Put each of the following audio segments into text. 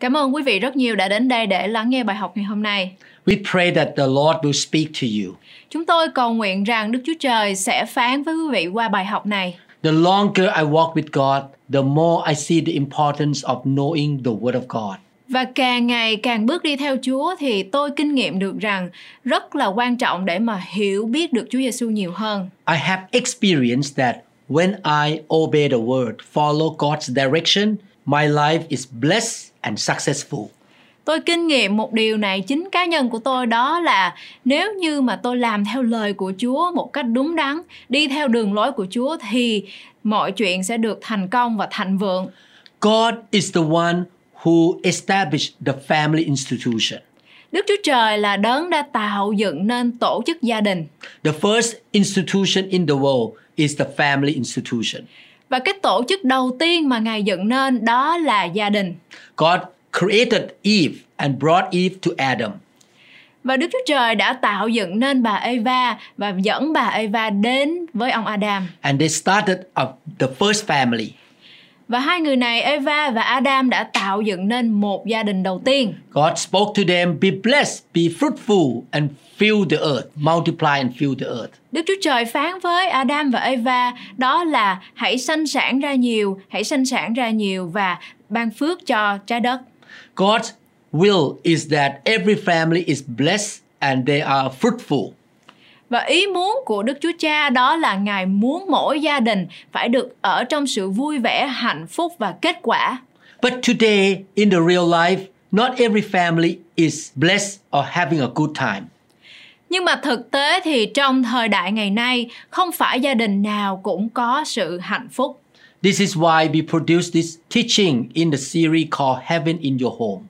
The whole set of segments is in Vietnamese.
Cảm ơn quý vị rất nhiều đã đến đây để lắng nghe bài học ngày hôm nay. We pray that the Lord will speak to you. Chúng tôi cầu nguyện rằng Đức Chúa Trời sẽ phán với quý vị qua bài học này. The longer I walk with God, the more I see the importance of knowing the Word of God. Và càng ngày càng bước đi theo Chúa thì tôi kinh nghiệm được rằng rất là quan trọng để mà hiểu biết được Chúa Giêsu nhiều hơn. I have experienced that when I obey the Word, follow God's direction, my life is blessed and successful. Tôi kinh nghiệm một điều này chính cá nhân của tôi đó là nếu như mà tôi làm theo lời của Chúa một cách đúng đắn, đi theo đường lối của Chúa thì mọi chuyện sẽ được thành công và thành vượng. God is the one who established the family institution. Đức Chúa Trời là đấng đã tạo dựng nên tổ chức gia đình. The first institution in the world is the family institution. Và cái tổ chức đầu tiên mà Ngài dựng nên đó là gia đình. God created Eve and brought Eve to Adam. Và Đức Chúa Trời đã tạo dựng nên bà Eva và dẫn bà Eva đến với ông Adam. And they started the first family. Và hai người này Eva và Adam đã tạo dựng nên một gia đình đầu tiên. God spoke to them, be blessed, be fruitful, and fill the earth, multiply and fill the earth. Đức Chúa Trời phán với Adam và Eva đó là hãy sanh sản ra nhiều, hãy sanh sản ra nhiều và ban phước cho trái đất. God's will is that every family is blessed and they are fruitful. Và ý muốn của Đức Chúa Cha đó là Ngài muốn mỗi gia đình phải được ở trong sự vui vẻ, hạnh phúc và kết quả. But today, in the real life, not every family is blessed or having a good time. Nhưng mà thực tế thì trong thời đại ngày nay, không phải gia đình nào cũng có sự hạnh phúc. This is why we produce this teaching in the series called Heaven in Your Home.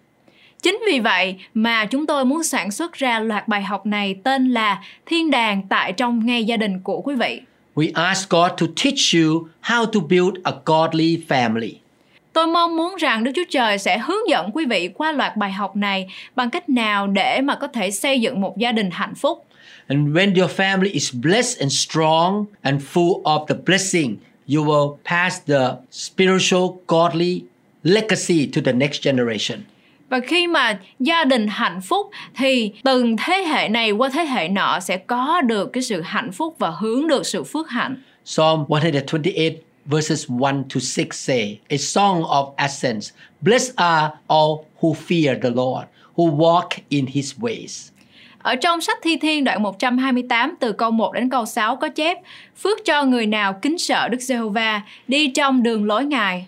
Chính vì vậy mà chúng tôi muốn sản xuất ra loạt bài học này tên là Thiên đàng tại trong ngay gia đình của quý vị. We ask God to teach you how to build a godly family. Tôi mong muốn rằng Đức Chúa Trời sẽ hướng dẫn quý vị qua loạt bài học này bằng cách nào để mà có thể xây dựng một gia đình hạnh phúc. And when your family is blessed and strong and full of the blessing, you will pass the spiritual, godly legacy to the next generation. Và khi mà gia đình hạnh phúc thì từng thế hệ này qua thế hệ nọ sẽ có được cái sự hạnh phúc và hướng được sự phước hạnh. Psalm 128 verses 1 to 6 say, A song of ascents. Blessed are all who fear the Lord, who walk in his ways. Ở trong sách Thi Thiên đoạn 128 từ câu 1 đến câu 6 có chép Phước cho người nào kính sợ Đức Giê-hô-va, đi trong đường lối Ngài.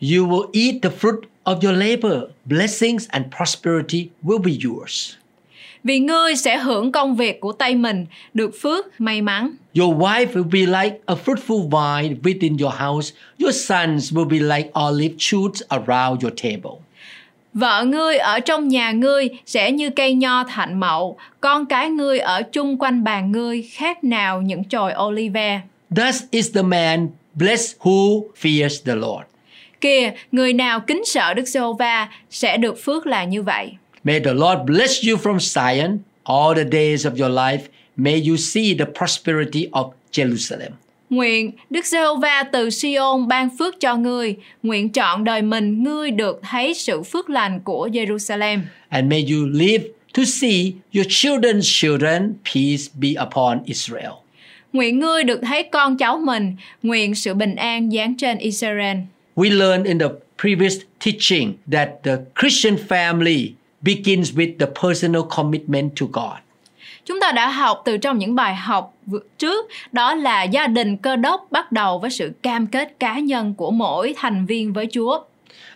You will eat the fruit of your labor. Blessings and prosperity will be yours. Vì ngươi sẽ hưởng công việc của tay mình, được phước, may mắn. Your wife will be like a fruitful vine within your house. Your sons will be like olive shoots around your table. Vợ ngươi ở trong nhà ngươi sẽ như cây nho thạnh mậu, con cái ngươi ở chung quanh bàn ngươi khác nào những chồi olive. Thus is the man blessed who fears the Lord. Kìa, người nào kính sợ Đức Giê-hô-va sẽ được phước là như vậy. May the Lord bless you from Zion all the days of your life. May you see the prosperity of Jerusalem. Nguyện Đức Giê-hô-va từ Sion ban phước cho ngươi, nguyện trọn đời mình ngươi được thấy sự phước lành của Jerusalem. And may you live to see your children's children. Peace be upon Israel. Nguyện ngươi được thấy con cháu mình, nguyện sự bình an giáng trên Israel. We learned in the previous teaching that the Christian family begins with the personal commitment to God. Chúng ta đã học từ trong những bài học trước đó là gia đình cơ đốc bắt đầu với sự cam kết cá nhân của mỗi thành viên với Chúa.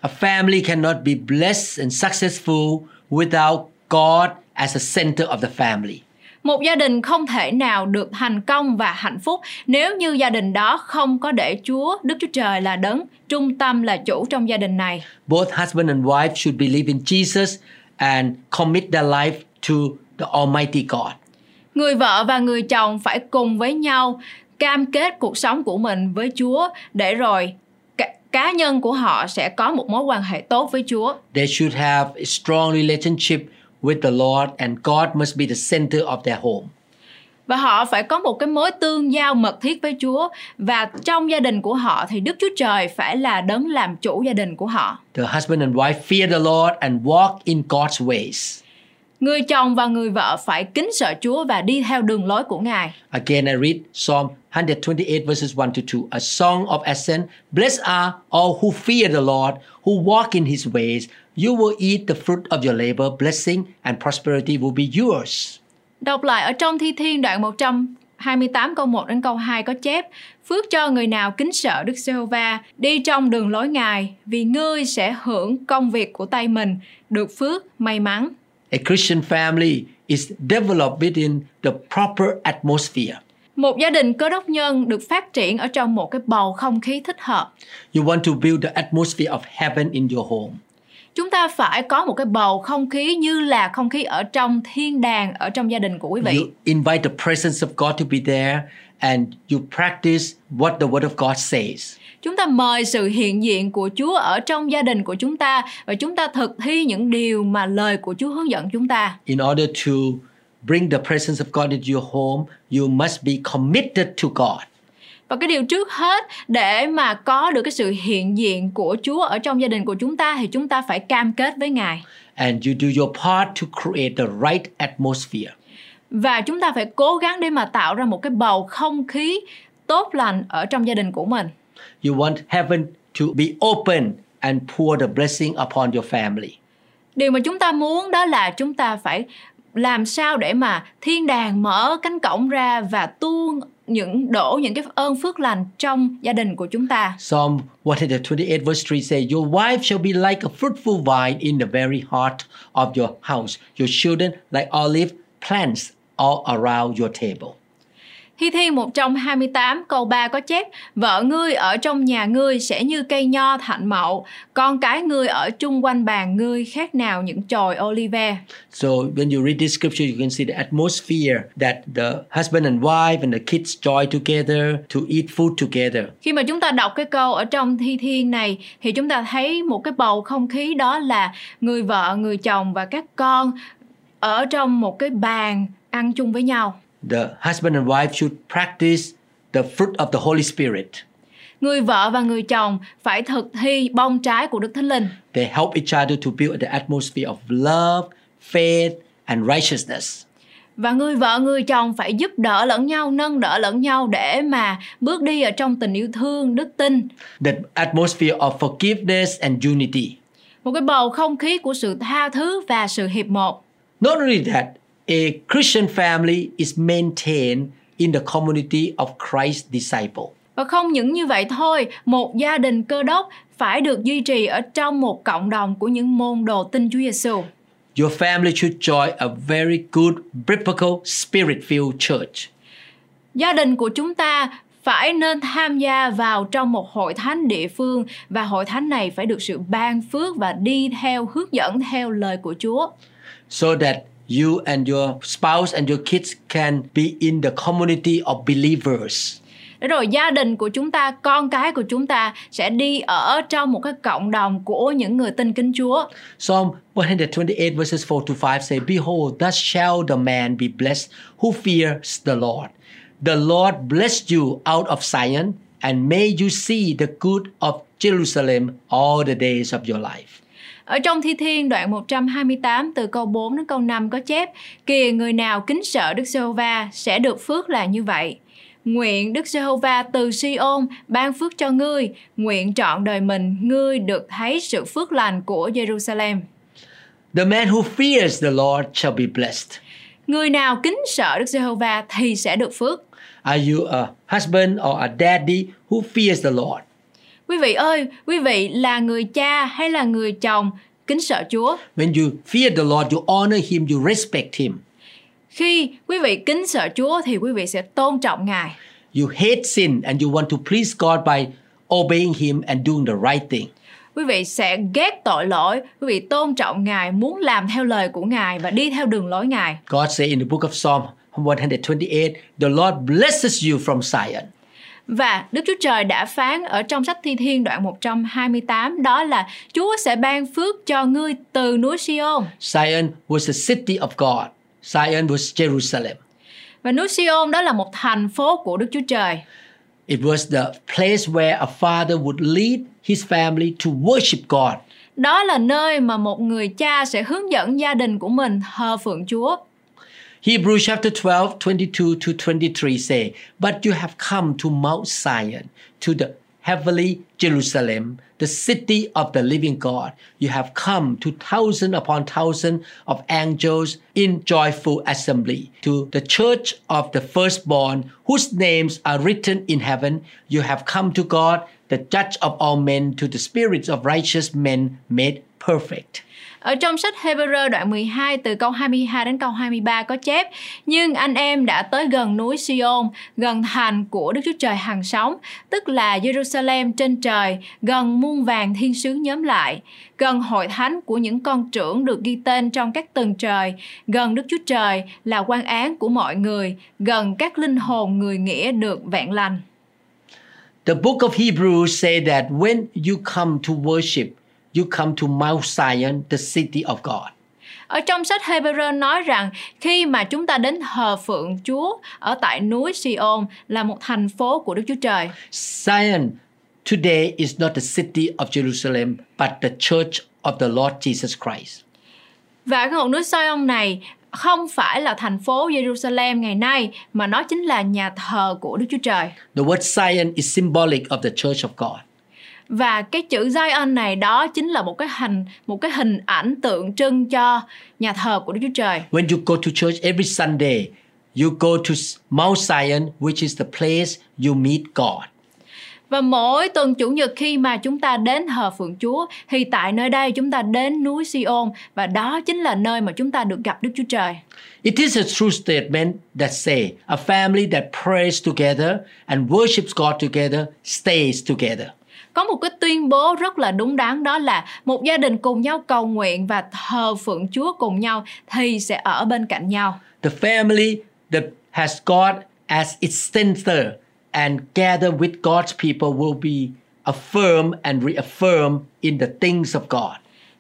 A family cannot be blessed and successful without God as a center of the family. Một gia đình không thể nào được thành công và hạnh phúc nếu như gia đình đó không có để Chúa, Đức Chúa Trời là đấng, trung tâm là chủ trong gia đình này. Both husband and wife should believe in Jesus and commit their life to the Almighty God. Người vợ và người chồng phải cùng với nhau cam kết cuộc sống của mình với Chúa để rồi cá, nhân của họ sẽ có một mối quan hệ tốt với Chúa. They should have a strong relationship with the Lord, and God must be the center of their home. Và họ phải có một cái mối tương giao mật thiết với Chúa và trong gia đình của họ thì Đức Chúa Trời phải là đấng làm chủ gia đình của họ. The husband and wife fear the Lord and walk in God's ways. Người chồng và người vợ phải kính sợ Chúa và đi theo đường lối của Ngài. Again, I read Psalm 128 verses 1 to 2, a song of ascent. Blessed are all who fear the Lord, who walk in his ways. You will eat the fruit of your labor. Blessing and prosperity will be yours. Đọc lại ở trong Thi Thiên đoạn 128 câu 1 đến câu 2 có chép Phước cho người nào kính sợ Đức Giê-hô-va, đi trong đường lối Ngài, vì ngươi sẽ hưởng công việc của tay mình, được phước, may mắn. A Christian family is developed within the proper atmosphere. Một gia đình cơ đốc nhân được phát triển ở trong một cái bầu không khí thích hợp. You want to build the atmosphere of heaven in your home. Chúng ta phải có một cái bầu không khí như là không khí ở trong thiên đàng ở trong gia đình của quý vị. You invite the presence of God to be there and you practice what the word of God says. Chúng ta mời sự hiện diện của Chúa ở trong gia đình của chúng ta và chúng ta thực thi những điều mà lời của Chúa hướng dẫn chúng ta. In order to bring the presence of God into your home, you must be committed to God. Và cái điều trước hết để mà có được cái sự hiện diện của Chúa ở trong gia đình của chúng ta thì chúng ta phải cam kết với Ngài. And you do your part to create the right atmosphere. Và chúng ta phải cố gắng để mà tạo ra một cái bầu không khí tốt lành ở trong gia đình của mình. You want heaven to be open and pour the blessing upon your family. Điều mà chúng ta muốn đó là chúng ta phải làm sao để mà thiên đàng mở cánh cổng ra và tuôn những đổ những cái ơn phước lành trong gia đình của chúng ta. Psalm 128 verse 3 say, Your wife shall be like a fruitful vine in the very heart of your house, your children like olive plants all around your table. Thi Thiên 128 câu 3 có chép Vợ ngươi ở trong nhà ngươi sẽ như cây nho thạnh mậu Con cái ngươi ở chung quanh bàn ngươi khác nào những chồi olive So when you read this scripture, you can see the atmosphere that the husband and wife and the kids join together to eat food together. Khi mà chúng ta đọc cái câu ở trong Thi Thiên này Thì chúng ta thấy một cái bầu không khí đó là Người vợ, người chồng và các con Ở trong một cái bàn ăn chung với nhau The husband and wife should practice the fruit of the Holy Spirit. Người vợ và người chồng phải thực thi bông trái của Đức Thánh Linh They help each other to build the atmosphere of love, faith, and righteousness. và người vợ người chồng phải giúp đỡ lẫn nhau nâng đỡ lẫn nhau để mà bước đi ở trong tình yêu thương đức tin The atmosphere of forgiveness and unity. một cái bầu không khí của sự tha thứ và sự hiệp một Not only that, a Christian family is maintained in the community of Christ's disciple. và không những như vậy thôi một gia đình cơ đốc phải được duy trì ở trong một cộng đồng của những môn đồ tin Chúa Giêsu Your family should join a very good biblical spirit-filled church. gia đình của chúng ta phải nên tham gia vào trong một hội thánh địa phương và hội thánh này phải được sự ban phước và đi theo hướng dẫn theo lời của Chúa so that you and your spouse and your kids can be in the community of believers. để rồi gia đình của chúng ta con cái của chúng ta sẽ đi ở trong một cái cộng đồng của những người tin kính Chúa Psalm 128 verses 4 to 5 say, Behold, thus shall the man be blessed who fears the Lord. The Lord bless you out of Zion, and may you see the good of Jerusalem all the days of your life. Ở trong Thi Thiên đoạn 128 từ câu 4 đến câu 5 có chép Kìa người nào kính sợ Đức Giê-hô-va sẽ được phước là như vậy. Nguyện Đức Giê-hô-va từ Si-ôn ban phước cho ngươi, nguyện trọn đời mình ngươi được thấy sự phước lành của Jerusalem. The man who fears the Lord shall be blessed. Người nào kính sợ Đức Giê-hô-va thì sẽ được phước. Are you a husband or a daddy who fears the Lord? Quý vị ơi, quý vị là người cha hay là người chồng kính sợ Chúa? When you fear the Lord, you honor him, you respect him. Khi quý vị kính sợ Chúa thì quý vị sẽ tôn trọng Ngài. You hate sin and you want to please God by obeying Him and doing the right thing. Quý vị sẽ ghét tội lỗi, quý vị tôn trọng Ngài, muốn làm theo lời của Ngài và đi theo đường lối Ngài. God said in the book of Psalm 128, The Lord blesses you from Zion. Và Đức Chúa Trời đã phán ở trong sách Thi Thiên đoạn 128 đó là Chúa sẽ ban phước cho ngươi từ núi Siôn. Zion was the city of God. Zion was Jerusalem. Và núi Siôn đó là một thành phố của Đức Chúa Trời. It was the place where a father would lead his family to worship God. Đó là nơi mà một người cha sẽ hướng dẫn gia đình của mình thờ phượng Chúa. Hebrews chapter 12, 22 to 23 say, But you have come to Mount Zion, to the heavenly Jerusalem, the city of the living God. You have come to thousand upon thousand of angels in joyful assembly, to the church of the firstborn, whose names are written in heaven. You have come to God, the judge of all men, to the spirits of righteous men made perfect. Ở trong sách Hebrew đoạn 12 từ câu 22 đến câu 23 có chép Nhưng anh em đã tới gần núi Sion, gần thành của Đức Chúa Trời hàng sống, tức là Jerusalem trên trời, gần muôn vàng thiên sứ nhóm lại, gần hội thánh của những con trưởng được ghi tên trong các tầng trời, gần Đức Chúa Trời là quan án của mọi người, gần các linh hồn người nghĩa được vẹn lành. The book of Hebrews say that when you come to worship, you come to Mount Zion, the city of God. Ở trong sách Hebrew nói rằng khi mà chúng ta đến thờ phượng Chúa ở tại núi Sion là một thành phố của Đức Chúa Trời. Zion today is not the city of Jerusalem, but the church of the Lord Jesus Christ. Và cái ngọn núi Sion này không phải là thành phố Jerusalem ngày nay mà nó chính là nhà thờ của Đức Chúa Trời. The word Zion is symbolic of the church of God. Và cái chữ Zion này đó chính là một cái hình một cái hình ảnh tượng trưng cho nhà thờ của Đức Chúa Trời. When you go to church every Sunday, you go to Mount Zion, which is the place you meet God. Và mỗi tuần chủ nhật khi mà chúng ta đến thờ phượng Chúa thì tại nơi đây chúng ta đến núi Sion và đó chính là nơi mà chúng ta được gặp Đức Chúa Trời. It is a true statement that say a family that prays together and worships God together stays together. Có một cái tuyên bố rất là đúng đắn đó là một gia đình cùng nhau cầu nguyện và thờ phượng Chúa cùng nhau thì sẽ ở bên cạnh nhau. The family that has God as its center and gather with God's people will be affirmed and reaffirmed in the things of God.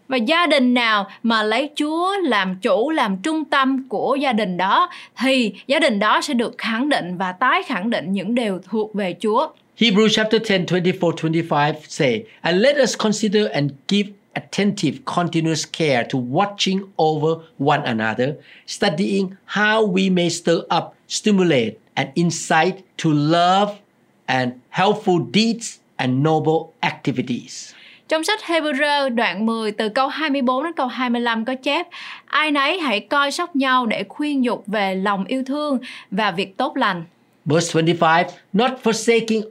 Và gia đình nào mà lấy Chúa làm chủ, làm trung tâm của gia đình đó thì gia đình đó sẽ được khẳng định và tái khẳng định những điều thuộc về Chúa. Hebrews chapter 10, 24, 25 say, And let us consider and give attentive, continuous care to watching over one another, studying how we may stir up, stimulate, and incite to love and helpful deeds and noble activities. Trong sách Hebrew đoạn 10 từ câu 24 đến câu 25 có chép Ai nấy hãy coi sóc nhau để khuyên dục về lòng yêu thương và việc tốt lành. Verse 25, not forsaking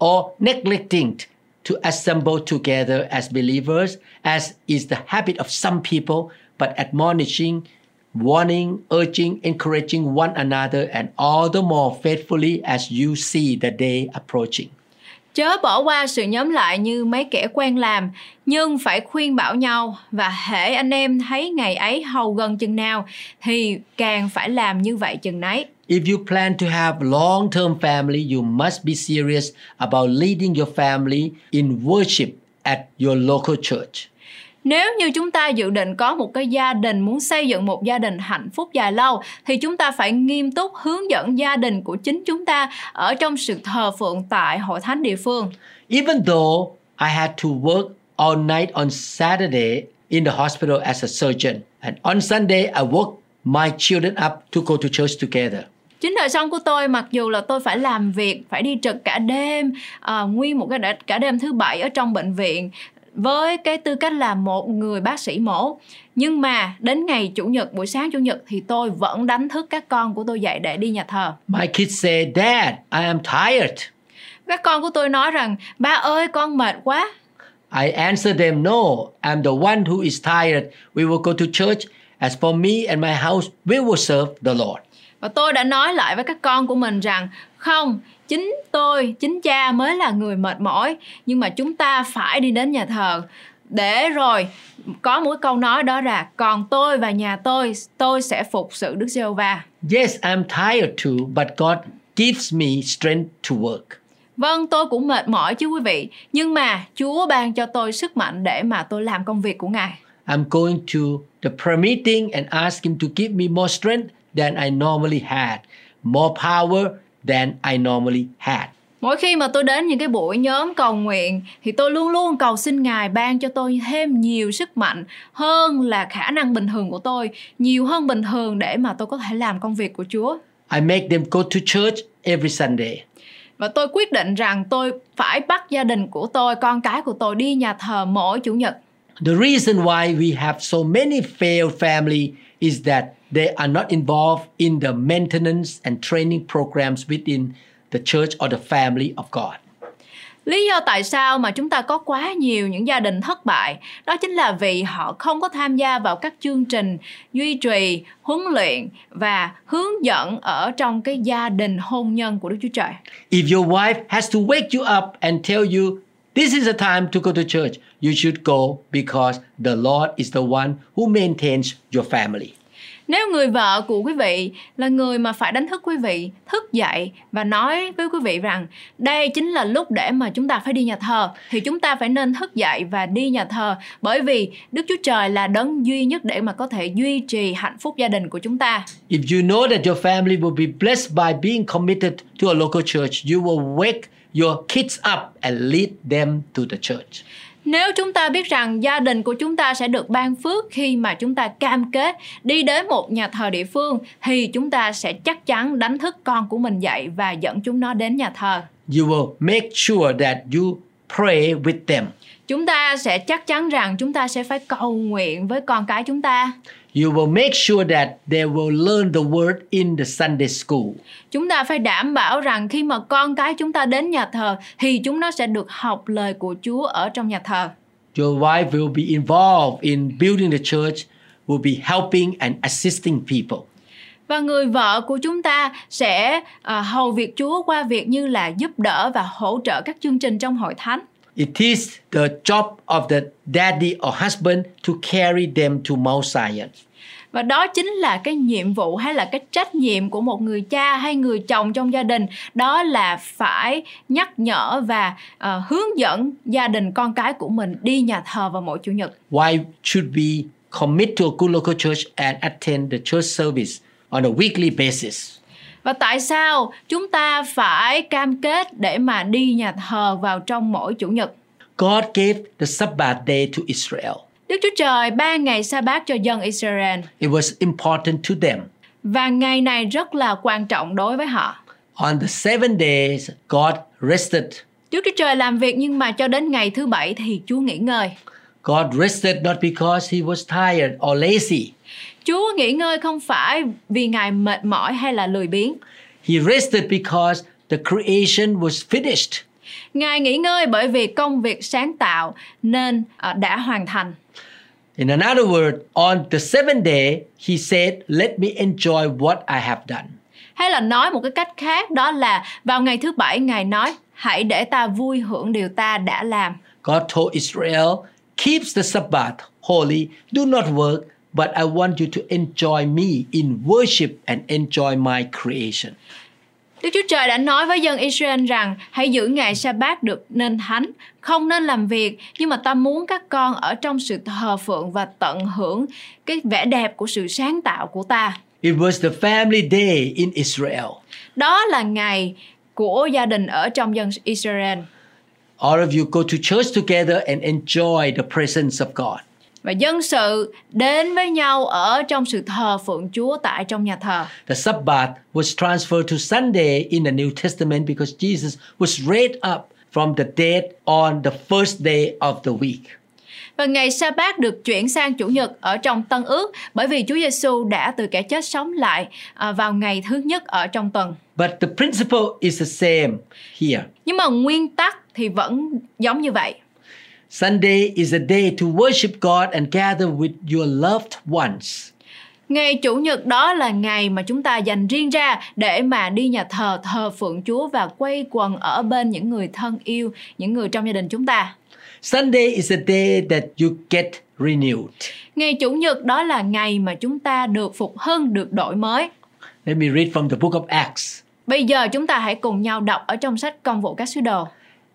or neglecting to assemble together as believers, as is the habit of some people, but admonishing, warning, urging, encouraging one another, and all the more faithfully as you see the day approaching. Chớ bỏ qua sự nhóm lại như mấy kẻ quen làm, nhưng phải khuyên bảo nhau và hễ anh em thấy ngày ấy hầu gần chừng nào thì càng phải làm như vậy chừng nấy. If you plan to have long-term family, you must be serious about leading your family in worship at your local church. Nếu như chúng ta dự định có một cái gia đình muốn xây dựng một gia đình hạnh phúc dài lâu thì chúng ta phải nghiêm túc hướng dẫn gia đình của chính chúng ta ở trong sự thờ phượng tại hội thánh địa phương. Even though I had to work all night on Saturday in the hospital as a surgeon, and on Sunday I woke my children up to go to church together. Chính đời sống của tôi mặc dù là tôi phải làm việc, phải đi trực cả đêm, à, nguyên một cái cả đêm thứ bảy ở trong bệnh viện với cái tư cách là một người bác sĩ mổ nhưng mà đến ngày chủ nhật buổi sáng chủ nhật thì tôi vẫn đánh thức các con của tôi dậy để đi nhà thờ My kids say, Dad, I am tired. các con của tôi nói rằng ba ơi con mệt quá I answer them, No, I'm the one who is tired. We will go to church As for me and my house, we will serve the Lord. Và tôi đã nói lại với các con của mình rằng không, chính tôi, chính cha mới là người mệt mỏi nhưng mà chúng ta phải đi đến nhà thờ để rồi có một câu nói đó là còn tôi và nhà tôi tôi sẽ phục sự Đức Giê-hô-va. Yes, I'm tired too, but God gives me strength to work. Vâng, tôi cũng mệt mỏi chứ quý vị, nhưng mà Chúa ban cho tôi sức mạnh để mà tôi làm công việc của Ngài. I'm going to the prayer meeting and ask Him to give me more strength than I normally had, more power than I normally had. Mỗi khi mà tôi đến những cái buổi nhóm cầu nguyện thì tôi luôn luôn cầu xin Ngài ban cho tôi thêm nhiều sức mạnh hơn là khả năng bình thường của tôi, nhiều hơn bình thường để mà tôi có thể làm công việc của Chúa. I make them go to church every Sunday. Và tôi quyết định rằng tôi phải bắt gia đình của tôi, con cái của tôi đi nhà thờ mỗi chủ nhật. The reason why we have so many failed family is that they are not involved in the maintenance and training programs within the church or the family of God. Lý do tại sao mà chúng ta có quá nhiều những gia đình thất bại đó chính là vì họ không có tham gia vào các chương trình duy trì, huấn luyện và hướng dẫn ở trong cái gia đình hôn nhân của Đức Chúa Trời. If your wife has to wake you up and tell you this is the time to go to church, you should go because the Lord is the one who maintains your family. Nếu người vợ của quý vị là người mà phải đánh thức quý vị thức dậy và nói với quý vị rằng đây chính là lúc để mà chúng ta phải đi nhà thờ thì chúng ta phải nên thức dậy và đi nhà thờ bởi vì Đức Chúa Trời là đấng duy nhất để mà có thể duy trì hạnh phúc gia đình của chúng ta. If you know that your family will be blessed by being committed to a local church, you will wake your kids up and lead them to the church. Nếu chúng ta biết rằng gia đình của chúng ta sẽ được ban phước khi mà chúng ta cam kết đi đến một nhà thờ địa phương thì chúng ta sẽ chắc chắn đánh thức con của mình dậy và dẫn chúng nó đến nhà thờ. You will make sure that you pray with them. Chúng ta sẽ chắc chắn rằng chúng ta sẽ phải cầu nguyện với con cái chúng ta. You will make sure that they will learn the word in the Sunday school. Chúng ta phải đảm bảo rằng khi mà con cái chúng ta đến nhà thờ thì chúng nó sẽ được học lời của Chúa ở trong nhà thờ. Your wife will be involved in building the church, will be helping and assisting people. Và người vợ của chúng ta sẽ à, hầu việc Chúa qua việc như là giúp đỡ và hỗ trợ các chương trình trong hội thánh. It is the job of the daddy or husband to carry them to Mount Zion. Và đó chính là cái nhiệm vụ hay là cái trách nhiệm của một người cha hay người chồng trong gia đình đó là phải nhắc nhở và ờ, hướng dẫn gia đình con cái của mình đi nhà thờ vào mỗi chủ nhật. Why should we commit to a good local church and attend the church service on a weekly basis? Và tại sao chúng ta phải cam kết để mà đi nhà thờ vào trong mỗi chủ nhật? God gave the Sabbath day to Israel. Đức Chúa Trời ban ngày sa bát cho dân Israel It was important to them. và ngày này rất là quan trọng đối với họ. On the seven days, God rested. Đức Chúa Trời làm việc nhưng mà cho đến ngày thứ bảy thì Chúa nghỉ ngơi. God rested not because he was tired or lazy. Chúa nghỉ ngơi không phải vì Ngài mệt mỏi hay là lười biếng. He rested because the creation was finished. Ngài nghỉ ngơi bởi vì công việc sáng tạo nên ờ, đã hoàn thành. In another word, on the seventh day, he said, Let me enjoy what I have done. Hay là nói một cái cách khác đó là vào ngày thứ bảy Ngài nói hãy để ta vui hưởng điều ta đã làm. God told Israel, Keeps the Sabbath holy, do not work, but I want you to enjoy me in worship and enjoy my creation. Đức Chúa Trời đã nói với dân Israel rằng hãy giữ ngày sa bát được nên thánh, không nên làm việc, nhưng mà ta muốn các con ở trong sự thờ phượng và tận hưởng cái vẻ đẹp của sự sáng tạo của ta. It was the family day in Israel. Đó là ngày của gia đình ở trong dân Israel. All of you go to church together and enjoy the presence of God. Và dân sự đến với nhau ở trong sự thờ phượng Chúa tại trong nhà thờ. The Sabbath was transferred to Sunday in the New Testament because Jesus was raised up from the dead on the first day of the week. Và ngày sa bát được chuyển sang chủ nhật ở trong Tân Ước bởi vì Chúa Giêsu đã từ kẻ chết sống lại à, vào ngày thứ nhất ở trong tuần. But the principle is the same here. Nhưng mà nguyên tắc thì vẫn giống như vậy. Sunday is a day to worship God and gather with your loved ones. Ngày Chủ nhật đó là ngày mà chúng ta dành riêng ra để mà đi nhà thờ thờ phượng Chúa và quay quần ở bên những người thân yêu, những người trong gia đình chúng ta. Sunday is a day that you get renewed. Ngày Chủ nhật đó là ngày mà chúng ta được phục hưng, được đổi mới. Let me read from the book of Acts. Bây giờ chúng ta hãy cùng nhau đọc ở trong sách Công vụ các sứ đồ.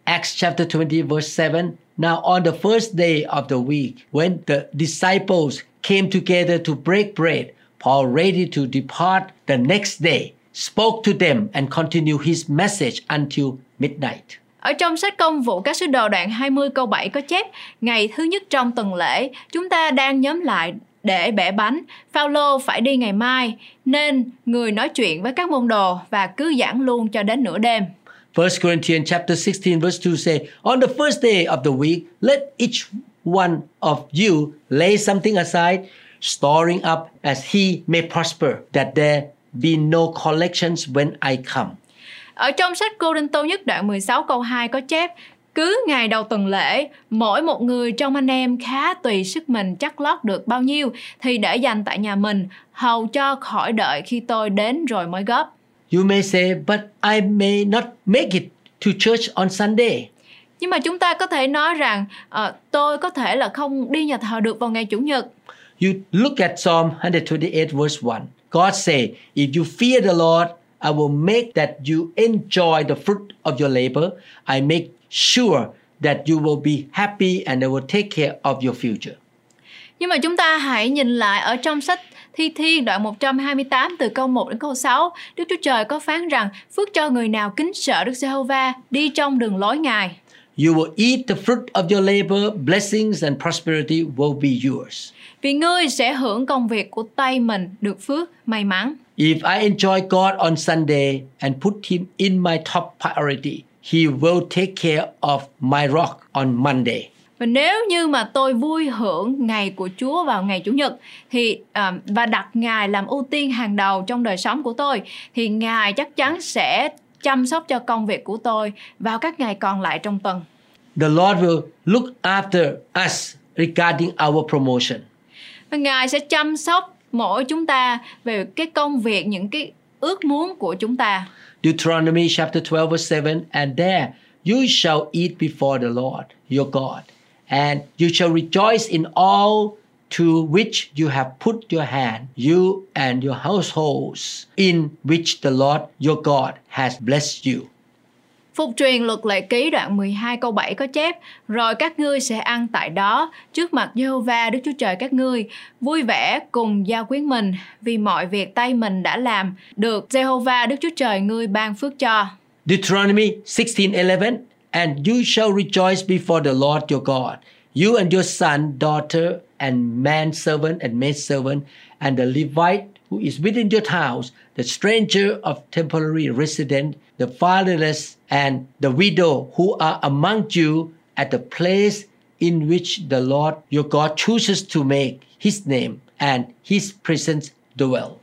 Acts chapter 20, verse 7. Now, on the first day of the week, when the disciples came together to break bread, Paul, ready to depart the next day, spoke to them and continued his message until midnight. Ở trong sách công vụ các sứ đồ đoạn 20 câu 7 có chép Ngày thứ nhất trong tuần lễ Chúng ta đang nhóm lại để bẻ bánh Phaolô phải đi ngày mai Nên người nói chuyện với các môn đồ Và cứ giảng luôn cho đến nửa đêm 1 Corinthians chapter 16 verse 2 say, On the first day of the week, let each one of you lay something aside, storing up as he may prosper, that there be no collections when I come. Ở trong sách Cô Đinh Tô nhất đoạn 16 câu 2 có chép cứ ngày đầu tuần lễ, mỗi một người trong anh em khá tùy sức mình chắc lót được bao nhiêu thì để dành tại nhà mình, hầu cho khỏi đợi khi tôi đến rồi mới góp. You may say, but I may not make it to church on Sunday. Nhưng mà chúng ta có thể nói rằng ờ, tôi có thể là không đi nhà thờ được vào ngày Chủ nhật. You look at Psalm 128 verse 1. God say, if you fear the Lord, I will make that you enjoy the fruit of your labor. I make sure that you will be happy and I will take care of your future. Nhưng mà chúng ta hãy nhìn lại ở trong sách Thi Thiên đoạn 128 từ câu 1 đến câu 6, Đức Chúa Trời có phán rằng phước cho người nào kính sợ Đức Giê-hô-va đi trong đường lối Ngài. You will eat the fruit of your labor, blessings and prosperity will be yours. Vì ngươi sẽ hưởng công việc của tay mình được phước, may mắn. If I enjoy God on Sunday and put Him in my top priority, He will take care of my rock on Monday. Và nếu như mà tôi vui hưởng ngày của Chúa vào ngày Chủ nhật thì à, và đặt Ngài làm ưu tiên hàng đầu trong đời sống của tôi thì Ngài chắc chắn sẽ chăm sóc cho công việc của tôi vào các ngày còn lại trong tuần. The Lord will look after us regarding our promotion. Và Ngài sẽ chăm sóc mỗi chúng ta về cái công việc, những cái ước muốn của chúng ta. Deuteronomy chapter 12 verse 7 And there you shall eat before the Lord your God, and you shall rejoice in all to which you have put your hand, you and your households, in which the Lord your God has blessed you. Phục truyền luật lệ ký đoạn 12 câu 7 có chép Rồi các ngươi sẽ ăn tại đó trước mặt Jehovah Đức Chúa Trời các ngươi vui vẻ cùng gia quyến mình vì mọi việc tay mình đã làm được Jehovah Đức Chúa Trời ngươi ban phước cho. Deuteronomy 16:11 And you shall rejoice before the Lord your God, you and your son, daughter, and manservant and maidservant, and the Levite who is within your house, the stranger of temporary resident, the fatherless, and the widow who are among you at the place in which the Lord your God chooses to make his name and his presence dwell.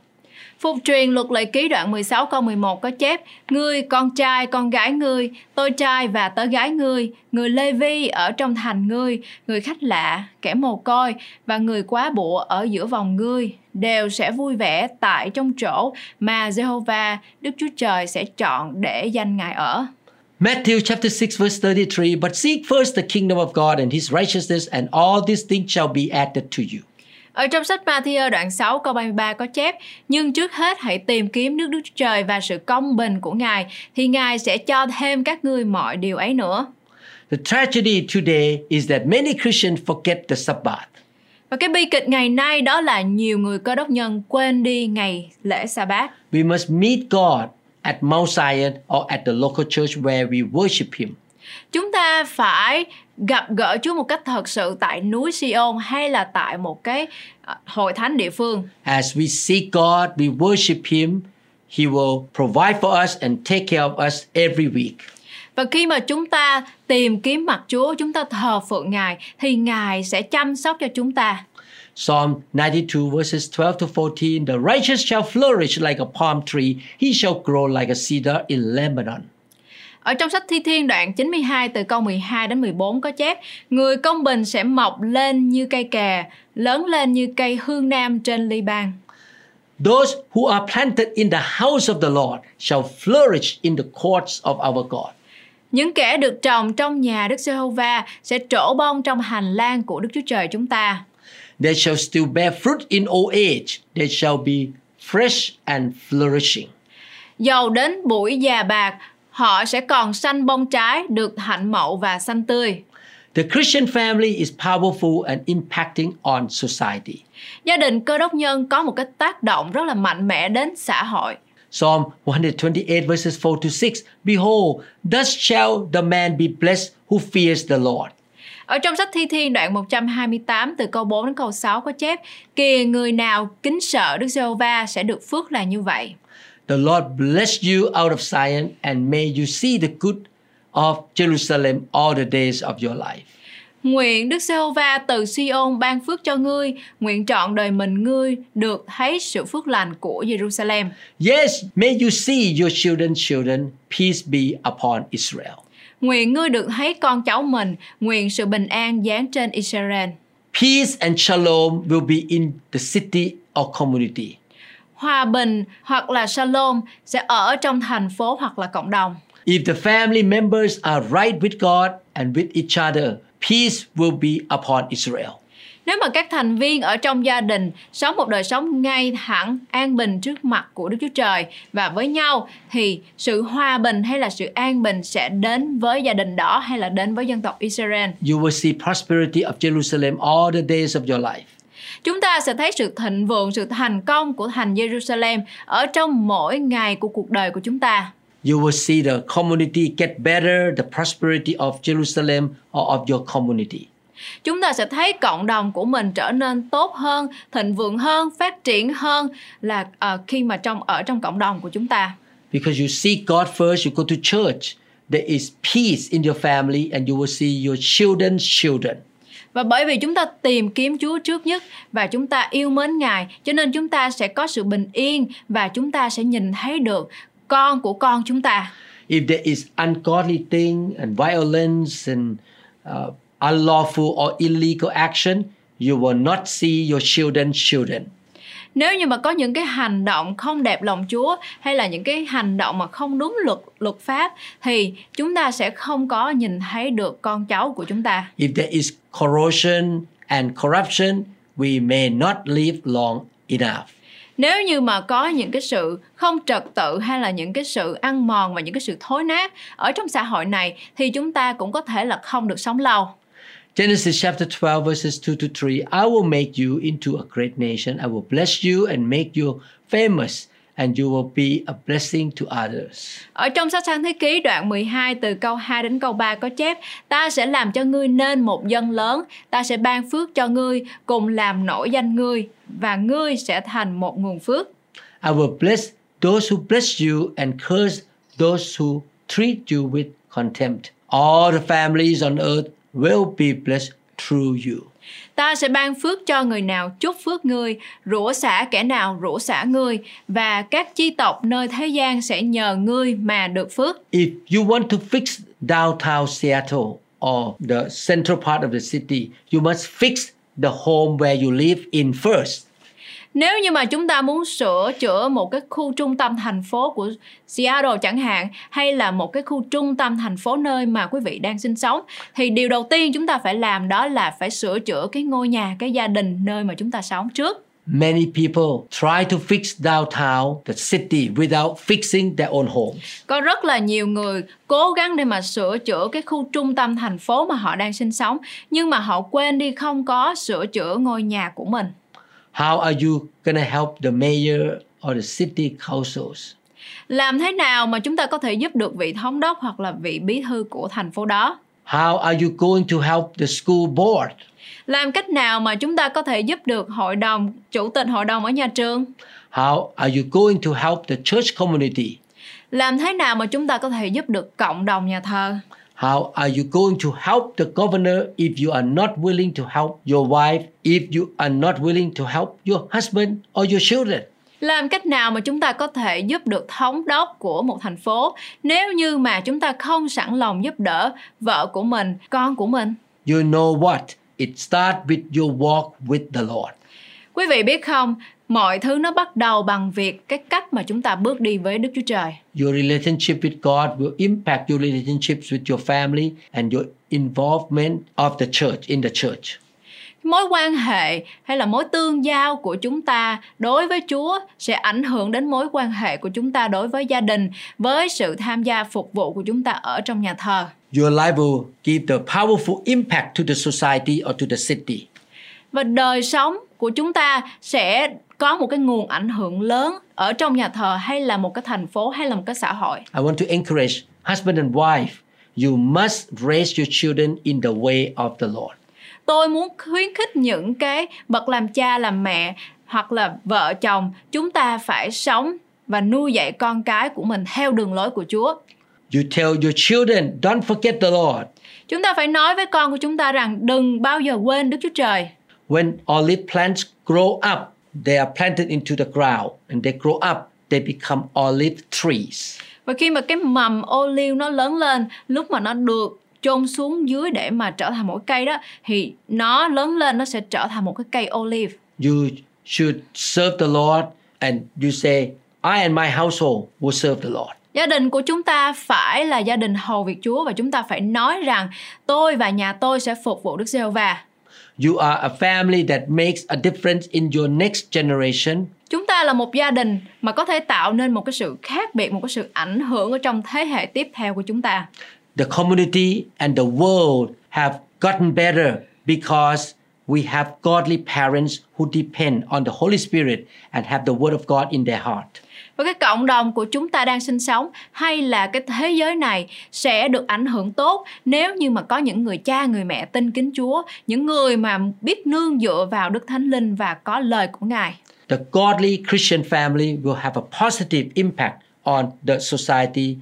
Phục truyền luật lệ ký đoạn 16 câu 11 có chép Ngươi, con trai, con gái ngươi, tôi trai và tớ gái ngươi, người Lê Vi ở trong thành ngươi, người khách lạ, kẻ mồ côi và người quá bụa ở giữa vòng ngươi đều sẽ vui vẻ tại trong chỗ mà Jehovah Đức Chúa Trời sẽ chọn để danh Ngài ở. Matthew chapter 6 verse 33 But seek first the kingdom of God and his righteousness and all these things shall be added to you. Ở trong sách Matthew đoạn 6 câu 33 có chép Nhưng trước hết hãy tìm kiếm nước Đức Chúa Trời và sự công bình của Ngài Thì Ngài sẽ cho thêm các ngươi mọi điều ấy nữa The tragedy today is that many Christians forget the Sabbath. Và cái bi kịch ngày nay đó là nhiều người cơ đốc nhân quên đi ngày lễ sa bát We must meet God at Mount Zion or at the local church where we worship Him. Chúng ta phải gặp gỡ Chúa một cách thật sự tại núi Sion hay là tại một cái ờ, hội thánh địa phương As we seek God, we worship Him, He will provide for us and take care of us every week. Và khi mà chúng ta tìm kiếm mặt Chúa, chúng ta thờ phượng Ngài thì Ngài sẽ chăm sóc cho chúng ta. Psalm 92 verses 12 to 14 The righteous shall flourish like a palm tree, he shall grow like a cedar in Lebanon. Ở trong sách Thi Thiên đoạn 92 từ câu 12 đến 14 có chép Người công bình sẽ mọc lên như cây kè, lớn lên như cây hương nam trên ly ban. Those who are planted in the house of the Lord shall flourish in the courts of our God. Những kẻ được trồng trong nhà Đức Giê-hô-va sẽ trổ bông trong hành lang của Đức Chúa Trời chúng ta. They shall still bear fruit in old age. They shall be fresh and flourishing. Dầu đến buổi già bạc, họ sẽ còn xanh bông trái, được hạnh mậu và xanh tươi. The Christian family is powerful and impacting on society. Gia đình cơ đốc nhân có một cái tác động rất là mạnh mẽ đến xã hội. Psalm 128 verses 4 to 6 Behold, thus shall the man be blessed who fears the Lord. Ở trong sách Thi Thiên đoạn 128 từ câu 4 đến câu 6 có chép Kìa người nào kính sợ Đức Giê-hô-va sẽ được phước là như vậy. The Lord bless you out of Zion and may you see the good of Jerusalem all the days of your life. Nguyện Đức Giê-hô-va từ Sion ban phước cho ngươi, nguyện trọn đời mình ngươi được thấy sự phước lành của Jerusalem. Yes, may you see your children's children. Peace be upon Israel. Nguyện ngươi được thấy con cháu mình, nguyện sự bình an giáng trên Israel. Peace and shalom will be in the city or community. Hòa bình hoặc là shalom sẽ ở trong thành phố hoặc là cộng đồng. If the family members are right with God and with each other, peace will be upon Israel. Nếu mà các thành viên ở trong gia đình sống một đời sống ngay thẳng, an bình trước mặt của Đức Chúa Trời và với nhau thì sự hòa bình hay là sự an bình sẽ đến với gia đình đó hay là đến với dân tộc Israel. You will see prosperity of Jerusalem all the days of your life. Chúng ta sẽ thấy sự thịnh vượng, sự thành công của thành Jerusalem ở trong mỗi ngày của cuộc đời của chúng ta. You will see the community get better, the prosperity of Jerusalem or of your community. Chúng ta sẽ thấy cộng đồng của mình trở nên tốt hơn, thịnh vượng hơn, phát triển hơn là ờ, khi mà trong ở trong cộng đồng của chúng ta. Because you seek God first, you go to church. There is peace in your family and you will see your children's children. Và bởi vì chúng ta tìm kiếm Chúa trước nhất và chúng ta yêu mến Ngài, cho nên chúng ta sẽ có sự bình yên và chúng ta sẽ nhìn thấy được con của con chúng ta. If there is ungodly thing and violence and uh, unlawful or illegal action, you will not see your children's children. Nếu như mà có những cái hành động không đẹp lòng Chúa hay là những cái hành động mà không đúng luật luật pháp thì chúng ta sẽ không có nhìn thấy được con cháu của chúng ta. If there is corrosion and corruption, we may not live long enough. Nếu như mà có những cái sự không trật tự hay là những cái sự ăn mòn và những cái sự thối nát ở trong xã hội này thì chúng ta cũng có thể là không được sống lâu. Genesis chapter 12, verses 2 to 3 I will make you into a great nation. I will bless you and make you famous, and you will be a blessing to others. Ở trong sách Sáng Thế Ký đoạn 12 từ câu 2 đến câu 3 có chép Ta sẽ làm cho ngươi nên một dân lớn Ta sẽ ban phước cho ngươi Cùng làm nổi danh ngươi Và ngươi sẽ thành một nguồn phước I will bless those who bless you and curse those who treat you with contempt. All the families on earth will be blessed through you. Ta sẽ ban phước cho người nào chúc phước ngươi Rủa xả kẻ nào rủa xả ngươi Và các chi tộc nơi thế gian sẽ nhờ ngươi mà được phước If you want to fix downtown Seattle or the central part of the city, you must fix the home where you live in first. Nếu như mà chúng ta muốn sửa chữa một cái khu trung tâm thành phố của Seattle chẳng hạn hay là một cái khu trung tâm thành phố nơi mà quý vị đang sinh sống thì điều đầu tiên chúng ta phải làm đó là phải sửa chữa cái ngôi nhà, cái gia đình nơi mà chúng ta sống trước. Many people try to fix downtown the city without fixing their own homes. Có rất là nhiều người cố gắng để mà sửa chữa cái khu trung tâm thành phố mà họ đang sinh sống nhưng mà họ quên đi không có sửa chữa ngôi nhà của mình. How are you going to help the mayor or the city councils? Làm thế nào mà chúng ta có thể giúp được vị thống đốc hoặc là vị bí thư của thành phố đó? How are you going to help the school board? Làm cách nào mà chúng ta có thể giúp được hội đồng, chủ tịch hội đồng ở nhà trường? How are you going to help the church community? Làm thế nào mà chúng ta có thể giúp được cộng đồng nhà thờ? How are you going to help the governor if you are not willing to help your wife, if you are not willing to help your husband or your children? Làm cách nào mà chúng ta có thể giúp được thống đốc của một thành phố nếu như mà chúng ta không sẵn lòng giúp đỡ vợ của mình, con của mình? You know what? It starts with your walk with the Lord. Quý vị biết không, mọi thứ nó bắt đầu bằng việc cái cách mà chúng ta bước đi với Đức Chúa Trời. Your relationship with God will impact your relationships with your family and your involvement of the church in the church. Mối quan hệ hay là mối tương giao của chúng ta đối với Chúa sẽ ảnh hưởng đến mối quan hệ của chúng ta đối với gia đình, với sự tham gia phục vụ của chúng ta ở trong nhà thờ. Your life will give the powerful impact to the society or to the city. Và đời sống của chúng ta sẽ có một cái nguồn ảnh hưởng lớn ở trong nhà thờ hay là một cái thành phố hay là một cái xã hội. I want to encourage husband and wife. You must raise your children in the way of the Lord. Tôi muốn khuyến khích những cái bậc làm cha làm mẹ hoặc là vợ chồng chúng ta phải sống và nuôi dạy con cái của mình theo đường lối của Chúa. You tell your children, don't forget the Lord. Chúng ta phải nói với con của chúng ta rằng đừng bao giờ quên Đức Chúa Trời. When olive plants grow up, they are planted into the ground and they grow up, they become olive trees. Và khi mà cái mầm ô liu nó lớn lên, lúc mà nó được chôn xuống dưới để mà trở thành một cây đó thì nó lớn lên nó sẽ trở thành một cái cây olive. You should serve the Lord and you say, I and my household will serve the Lord. Gia đình của chúng ta phải là gia đình hầu việc Chúa và chúng ta phải nói rằng tôi và nhà tôi sẽ phục vụ Đức Giê-hô-va. You are a family that makes a difference in your next generation. Chúng ta là một gia đình mà có thể tạo nên một cái sự khác biệt, một cái sự ảnh hưởng ở trong thế hệ tiếp theo của chúng ta. The community and the world have gotten better because we have godly parents who depend on the Holy Spirit and have the Word of God in their heart. Và cái cộng đồng của chúng ta đang sinh sống hay là cái thế giới này sẽ được ảnh hưởng tốt nếu như mà có những người cha, người mẹ tin kính Chúa, những người mà biết nương dựa vào Đức Thánh Linh và có lời của Ngài. The godly Christian family will have a positive impact on the society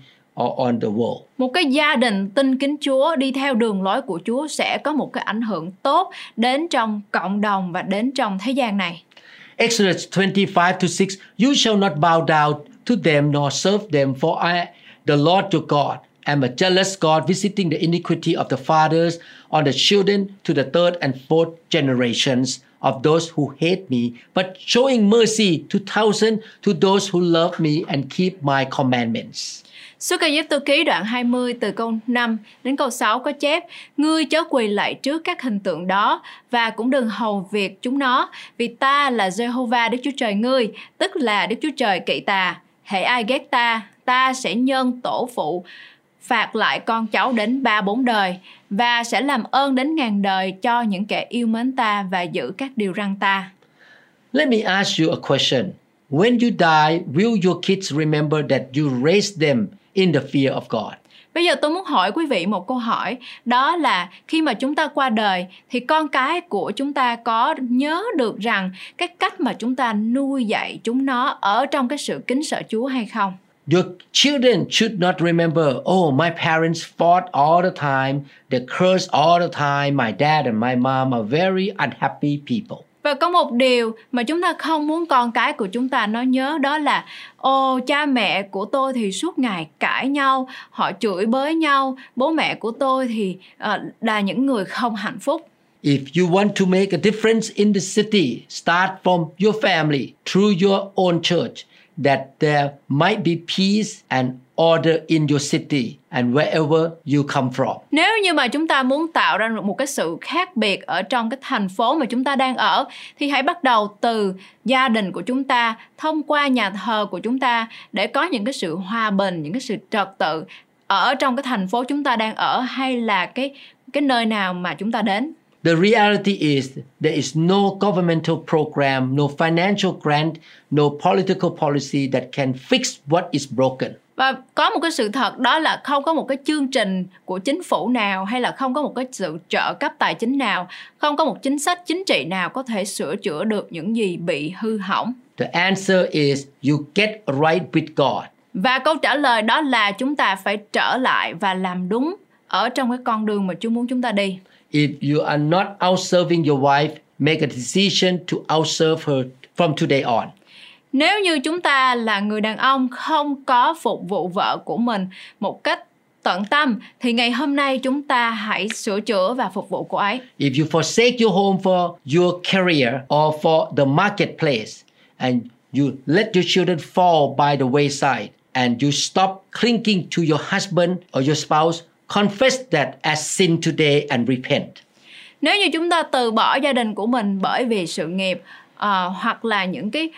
or on the world. Một cái gia đình tin kính Chúa đi theo đường lối của Chúa sẽ có một cái ảnh hưởng tốt đến trong cộng đồng và đến trong thế gian này. Exodus 25 to 6 You shall not bow down to them nor serve them, for I, the Lord your God, am a jealous God, visiting the iniquity of the fathers on the children to the third and fourth generations of those who hate me, but showing mercy to thousands to those who love me and keep my commandments. Xuất Ai tư ký đoạn 20 từ câu 5 đến câu 6 có chép Ngươi chớ quỳ lại trước các hình tượng đó và cũng đừng hầu việc chúng nó vì ta là Jehovah Đức Chúa Trời ngươi tức là Đức Chúa Trời kỵ tà hễ ai ghét ta ta sẽ nhân tổ phụ phạt lại con cháu đến ba bốn đời và sẽ làm ơn đến ngàn đời cho những kẻ yêu mến ta và giữ các điều răn ta. Let me ask you a question. When you die, will your kids remember that you raised them in the fear of God? Bây giờ tôi muốn hỏi quý vị một câu hỏi Đó là khi mà chúng ta qua đời Thì con cái của chúng ta có nhớ được rằng Cái cách mà chúng ta nuôi dạy chúng nó Ở trong cái sự kính sợ Chúa hay không? Your children should not remember, oh, my parents fought all the time, they cursed all the time, my dad and my mom are very unhappy people. Và có một điều mà chúng ta không muốn con cái của chúng ta nó nhớ đó là Ồ cha mẹ của tôi thì suốt ngày cãi nhau, họ chửi bới nhau Bố mẹ của tôi thì uh, là những người không hạnh phúc. If you want to make a difference in the city, start from your family through your own church, that there might be peace and order in your city and wherever you come from. Nếu như mà chúng ta muốn tạo ra một cái sự khác biệt ở trong cái thành phố mà chúng ta đang ở thì hãy bắt đầu từ gia đình của chúng ta thông qua nhà thờ của chúng ta để có những cái sự hòa bình, những cái sự trật tự ở trong cái thành phố chúng ta đang ở hay là cái cái nơi nào mà chúng ta đến. The reality is there is no governmental program, no financial grant, no political policy that can fix what is broken. Và có một cái sự thật đó là không có một cái chương trình của chính phủ nào hay là không có một cái sự trợ cấp tài chính nào, không có một chính sách chính trị nào có thể sửa chữa được những gì bị hư hỏng. The answer is you get right with God. Và câu trả lời đó là chúng ta phải trở lại và làm đúng ở trong cái con đường mà Chúa muốn chúng ta đi. If you are not outserving your wife, make a decision to outserve her from today on. Nếu như chúng ta là người đàn ông không có phục vụ vợ của mình một cách tận tâm thì ngày hôm nay chúng ta hãy sửa chữa và phục vụ cô ấy. If you forsake your home for your career or for the marketplace, and you let your children fall by the wayside and you stop clinging to your husband or your spouse, confess that as sin today and repent. nếu như chúng ta từ bỏ gia đình của mình bởi vì sự nghiệp ờ, hoặc là những cái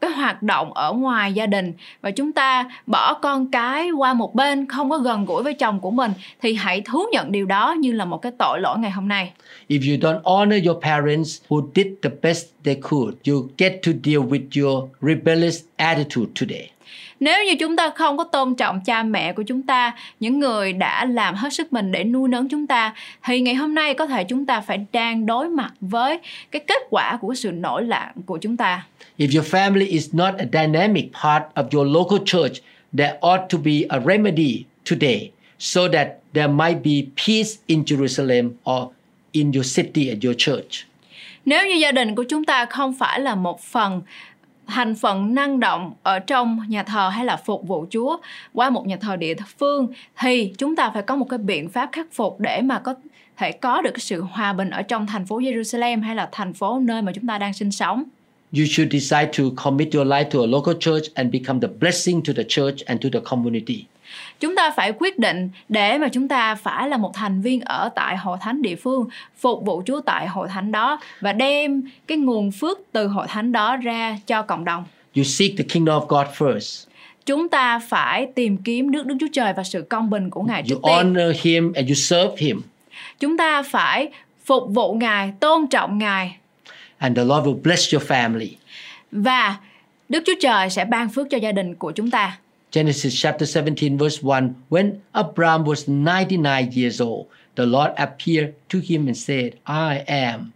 cái hoạt động ở ngoài gia đình và chúng ta bỏ con cái qua một bên không có gần gũi với chồng của mình thì hãy thú nhận điều đó như là một cái tội lỗi ngày hôm nay If you don't honor your parents who did the best they could, you get to deal with your rebellious attitude today. Nếu như chúng ta không có tôn trọng cha mẹ của chúng ta những người đã làm hết sức mình để nuôi nấng chúng ta thì ngày hôm nay có thể chúng ta phải đang đối mặt với cái kết quả của sự nổi loạn của chúng ta If your family is not a dynamic part of your local church, there ought to be a remedy today so that there might be peace in Jerusalem or in your city and your church. Nếu như gia đình của chúng ta không phải là một phần thành phần năng động ở trong nhà thờ hay là phục vụ Chúa qua một nhà thờ địa phương thì chúng ta phải có một cái biện pháp khắc phục để mà có thể có được cái sự hòa bình ở trong thành phố Jerusalem hay là thành phố nơi mà chúng ta đang sinh sống. You should decide to commit your life to a local church and become the blessing to the church and to the community. Chúng ta phải quyết định để mà chúng ta phải là một thành viên ở tại hội thánh địa phương, phục vụ Chúa tại hội thánh đó và đem cái nguồn phước từ hội thánh đó ra cho cộng đồng. You seek the kingdom of God first. Chúng ta phải tìm kiếm nước Đức Chúa Trời và sự công bình của Ngài You trước tiên. honor Him and you serve Him, Chúng ta phải phục vụ Ngài, tôn trọng Ngài and the Lord will bless your family. và Đức Chúa Trời sẽ ban phước cho gia đình của chúng ta. Genesis chapter 17, verse 1 When Abram was 99 years old, the Lord appeared to him and said, I am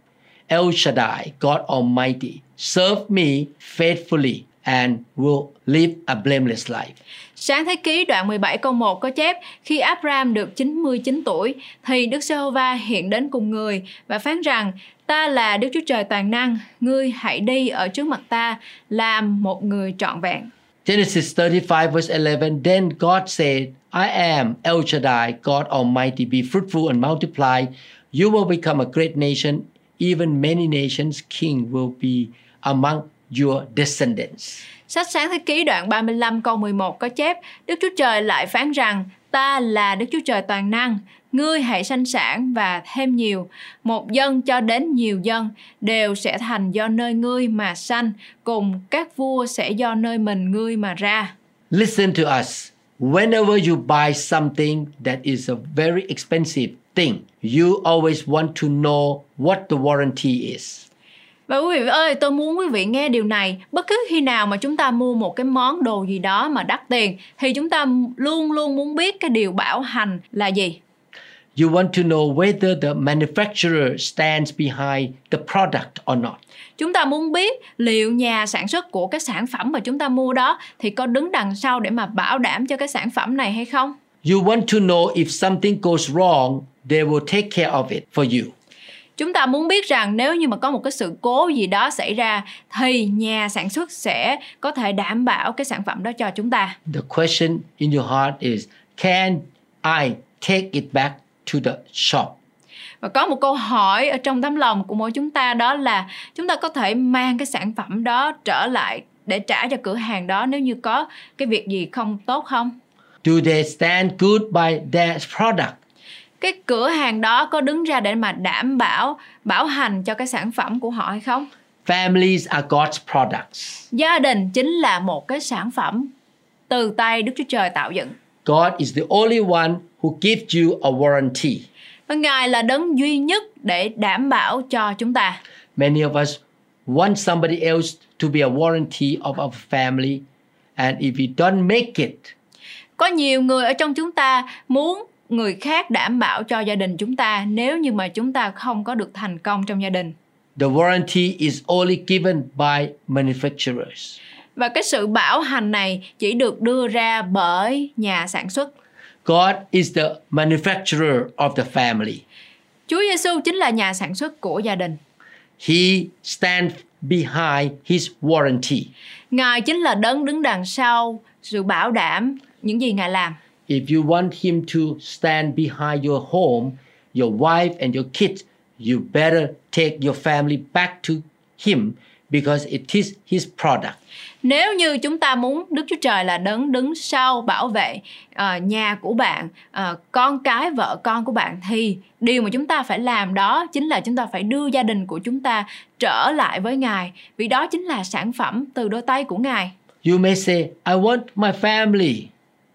El Shaddai, God Almighty. Serve me faithfully and will live a blameless life. Sáng thế ký đoạn 17 câu 1 có chép Khi Abraham được 99 tuổi thì Đức Giê-hô-va hiện đến cùng người và phán rằng Ta là Đức Chúa Trời toàn năng, ngươi hãy đi ở trước mặt ta làm một người trọn vẹn. Genesis 35, verse 11 Then God said, I am El Shaddai, God Almighty. Be fruitful and multiply. You will become a great nation. Even many nations, king will be among your descendants. Sách sáng thế ký đoạn 35 câu 11 có chép Đức Chúa Trời lại phán rằng Ta là Đức Chúa Trời toàn năng Ngươi hãy sanh sản và thêm nhiều Một dân cho đến nhiều dân Đều sẽ thành do nơi ngươi mà sanh Cùng các vua sẽ do nơi mình ngươi mà ra Listen to us. Whenever you buy something that is a very expensive thing, you always want to know what the warranty is. Và quý vị ơi, tôi muốn quý vị nghe điều này. Bất cứ khi nào mà chúng ta mua một cái món đồ gì đó mà đắt tiền thì chúng ta luôn luôn muốn biết cái điều bảo hành là gì. You want to know whether the manufacturer stands behind the product or not. Chúng ta muốn biết liệu nhà sản xuất của cái sản phẩm mà chúng ta mua đó thì có đứng đằng sau để mà bảo đảm cho cái sản phẩm này hay không? You want to know if something goes wrong, they will take care of it for you. Chúng ta muốn biết rằng nếu như mà có một cái sự cố gì đó xảy ra thì nhà sản xuất sẽ có thể đảm bảo cái sản phẩm đó cho chúng ta. The question in your heart is Can I take it back to the shop? Và có một câu hỏi ở trong tấm lòng của mỗi chúng ta đó là chúng ta có thể mang cái sản phẩm đó trở lại để trả cho cửa hàng đó nếu như có cái việc gì không tốt không? Do they stand good by their product? Cái cửa hàng đó có đứng ra để mà đảm bảo bảo hành cho cái sản phẩm của họ hay không? Families are God's products. Gia đình chính là một cái sản phẩm từ tay Đức Chúa Trời tạo dựng. God is the only one who gives you a warranty. Và Ngài là đấng duy nhất để đảm bảo cho chúng ta. Many of us want somebody else to be a warranty of our family, and if we don't make it, Có nhiều người ở trong chúng ta muốn người khác đảm bảo cho gia đình chúng ta nếu như mà chúng ta không có được thành công trong gia đình. the warranty is only given by manufacturers. Và cái sự bảo hành này chỉ được đưa ra bởi nhà sản xuất. God is the manufacturer of the family. Chúa Giêsu chính là nhà sản xuất của gia đình. He stands behind his warranty. Ngài chính là đấng đứng đằng sau sự bảo đảm những gì Ngài làm. If you want him to stand behind your home, your wife and your kids, you better take your family back to him because it is His product. Nếu như chúng ta muốn Đức Chúa Trời là đấng đứng sau bảo vệ ờ, nhà của bạn, ờ, con cái vợ con của bạn thì điều mà chúng ta phải làm đó chính là chúng ta phải đưa gia đình của chúng ta trở lại với Ngài, vì đó chính là sản phẩm từ đôi tay của Ngài. You may say, I want my family.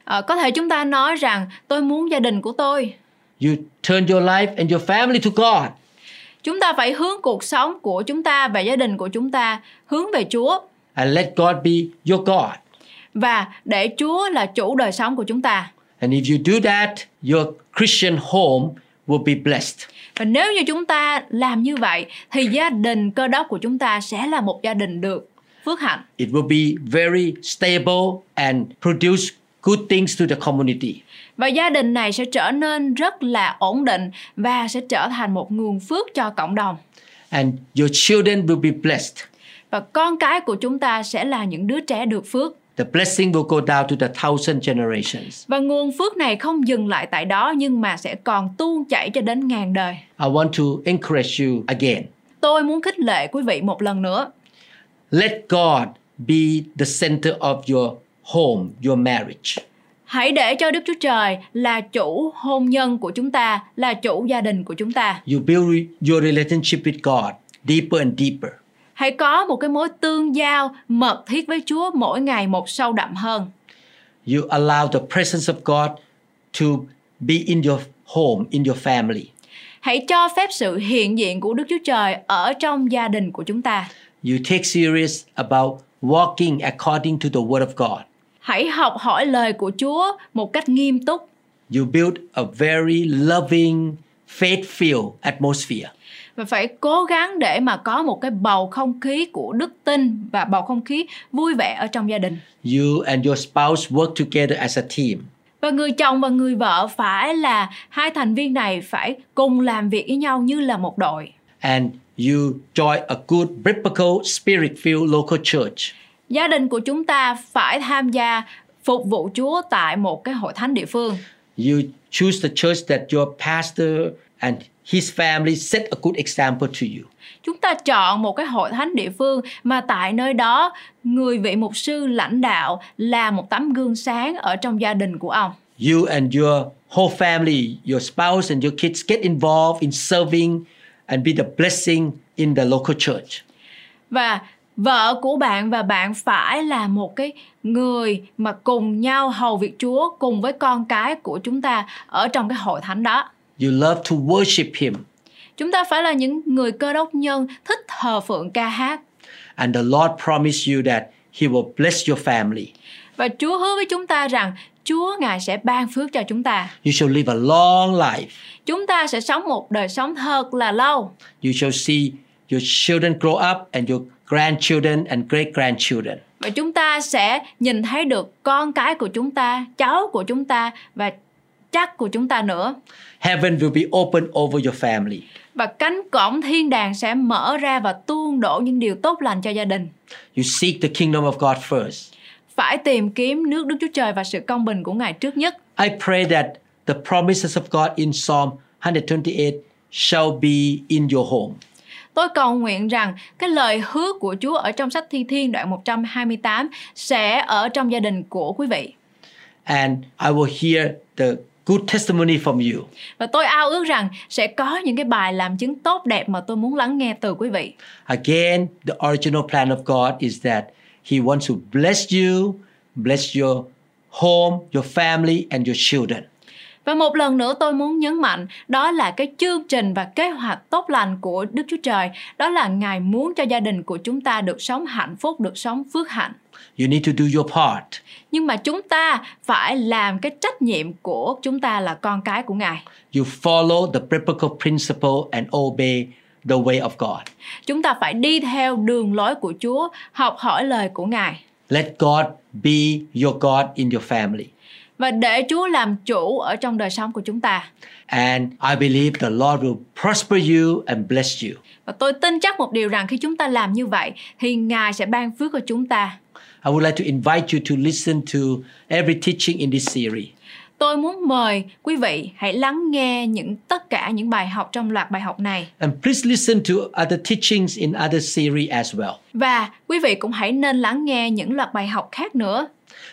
Ờ, có thể chúng ta nói rằng tôi muốn gia đình của tôi. You turn your life and your family to God. Chúng ta phải hướng cuộc sống của chúng ta và gia đình của chúng ta hướng về Chúa and let God be your God. và để Chúa là chủ đời sống của chúng ta. And if you do that, your Christian home will be blessed. Và nếu như chúng ta làm như vậy thì gia đình cơ đốc của chúng ta sẽ là một gia đình được phước hạnh It will be very stable and produce good things to the community. và gia đình này sẽ trở nên rất là ổn định và sẽ trở thành một nguồn phước cho cộng đồng. And your children will be blessed. Và con cái của chúng ta sẽ là những đứa trẻ được phước. The blessing will go down to the thousand generations. Và nguồn phước này không dừng lại tại đó nhưng mà sẽ còn tuôn chảy cho đến ngàn đời. I want to encourage you again. Tôi muốn khích lệ quý vị một lần nữa. Let God be the center of your home, your marriage. Hãy để cho Đức Chúa Trời là chủ hôn nhân của chúng ta, là chủ gia đình của chúng ta. You build your relationship with God deeper and deeper. Hãy có một cái mối tương giao mật thiết với Chúa mỗi ngày một sâu đậm hơn. You allow the presence of God to be in your home, in your family. Hãy cho phép sự hiện diện của Đức Chúa Trời ở trong gia đình của chúng ta. You take serious about walking according to the word of God. Hãy học hỏi lời của Chúa một cách nghiêm túc You build a very loving, faith-filled atmosphere. Và phải cố gắng để mà có một cái bầu không khí của đức tin và bầu không khí vui vẻ ở trong gia đình. You and your spouse work together as a team. Và người chồng và người vợ phải là hai thành viên này phải cùng làm việc với nhau như là một đội. And you join a good biblical spirit-filled local church. Gia đình của chúng ta phải tham gia phục vụ Chúa tại một cái hội thánh địa phương. You choose the church that your pastor and his family set a good example to you. Chúng ta chọn một cái hội thánh địa phương mà tại nơi đó người vị mục sư lãnh đạo là một tấm gương sáng ở trong gia đình của ông. You and your whole family, your spouse and your kids get involved in serving and be the blessing in the local church. Và vợ của bạn và bạn phải là một cái người mà cùng nhau hầu việc Chúa cùng với con cái của chúng ta ở trong cái hội thánh đó. You love to worship him. Chúng ta phải là những người cơ đốc nhân thích thờ phượng ca hát And the Lord promised you that he will bless your family. và Chúa hứa với chúng ta rằng Chúa Ngài sẽ ban phước cho chúng ta. You shall live a long life. Chúng ta sẽ sống một đời sống thật là lâu You shall see your children grow up and your grandchildren and great grandchildren. và chúng ta sẽ nhìn thấy được con cái của chúng ta, cháu của chúng ta và chắc của chúng ta nữa. Heaven will be open over your family. Và cánh cổng thiên đàng sẽ mở ra và tuôn đổ những điều tốt lành cho gia đình. You seek the kingdom of God first. Phải tìm kiếm nước Đức Chúa Trời và sự công bình của Ngài trước nhất. I pray that the promises of God in Psalm 128 shall be in your home. Tôi cầu nguyện rằng cái lời hứa của Chúa ở trong sách Thi Thiên đoạn 128 sẽ ở trong gia đình của quý vị. And I will hear the good testimony from you. Và tôi ao ước rằng sẽ có những cái bài làm chứng tốt đẹp mà tôi muốn lắng nghe từ quý vị. Again, the original plan of God is that He wants to bless you, bless your home, your family, and your children. Và một lần nữa tôi muốn nhấn mạnh đó là cái chương trình và kế hoạch tốt lành của Đức Chúa Trời. Đó là Ngài muốn cho gia đình của chúng ta được sống hạnh phúc, được sống phước hạnh. You need to do your part. Nhưng mà chúng ta phải làm cái trách nhiệm của chúng ta là con cái của Ngài. You follow the biblical principle and obey the way of God. Chúng ta phải đi theo đường lối của Chúa, học hỏi lời của Ngài. Let God be your God in your family. Và để Chúa làm chủ ở trong đời sống của chúng ta. And I believe the Lord will prosper you and bless you. Và tôi tin chắc một điều rằng khi chúng ta làm như vậy thì Ngài sẽ ban phước cho chúng ta. I would like to invite you to listen to every teaching in this series. tôi muốn mời quý vị hãy lắng nghe những tất cả những bài học trong loạt bài học này And please listen to other teachings in other series as well. và quý vị cũng hãy nên lắng nghe những loạt bài học khác nữa.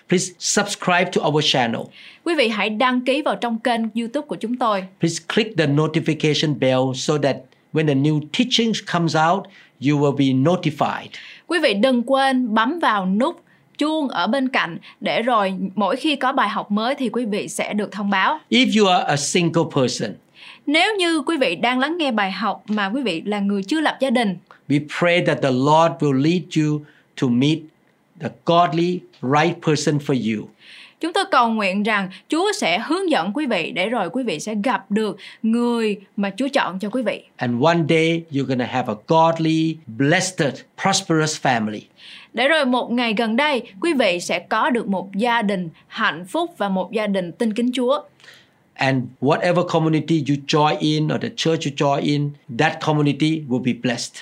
Please subscribe to our channel. Quý vị hãy đăng ký vào trong kênh YouTube của chúng tôi. Please click the notification bell so that when the new teachings comes out, you will be notified. Quý vị đừng quên bấm vào nút chuông ở bên cạnh để rồi mỗi khi có bài học mới thì quý vị sẽ được thông báo. If you are a single person, Nếu như quý vị đang lắng nghe bài học mà quý vị là người chưa lập gia đình, we pray that the Lord will lead you to meet the godly, right person for you. Chúng tôi cầu nguyện rằng Chúa sẽ hướng dẫn quý vị để rồi quý vị sẽ gặp được người mà Chúa chọn cho quý vị. And one day you're to have a godly, blessed, prosperous family. Để rồi một ngày gần đây, quý vị sẽ có được một gia đình hạnh phúc và một gia đình tin kính Chúa. And whatever community you join in or the church you join in, that community will be blessed.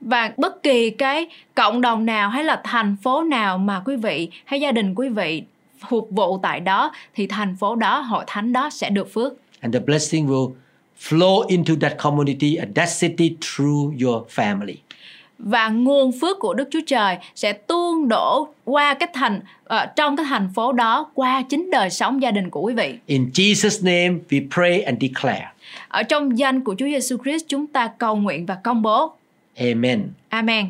Và bất kỳ cái cộng đồng nào hay là thành phố nào mà quý vị hay gia đình quý vị phục vụ tại đó thì thành phố đó, hội thánh đó sẽ được phước. And the blessing will flow into that community and that city through your family. và nguồn phước của Đức Chúa Trời sẽ tuôn đổ qua cái thành ở trong cái thành phố đó qua chính đời sống gia đình của quý vị. In Jesus' name, we pray and declare. Ở trong danh của Chúa Giêsu Christ chúng ta cầu nguyện và công bố. Amen. Amen.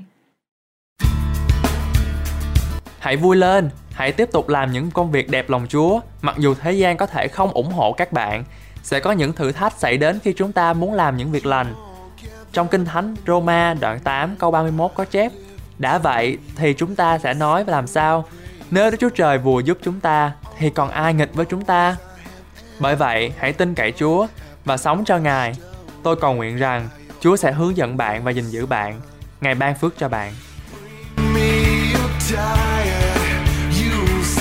Hãy vui lên, hãy tiếp tục làm những công việc đẹp lòng Chúa, mặc dù thế gian có thể không ủng hộ các bạn. Sẽ có những thử thách xảy đến khi chúng ta muốn làm những việc lành. Trong Kinh Thánh Roma đoạn 8 câu 31 có chép Đã vậy thì chúng ta sẽ nói và làm sao? Nếu Đức Chúa Trời vừa giúp chúng ta thì còn ai nghịch với chúng ta? Bởi vậy, hãy tin cậy Chúa và sống cho Ngài. Tôi cầu nguyện rằng Chúa sẽ hướng dẫn bạn và gìn giữ bạn. Ngài ban phước cho bạn. me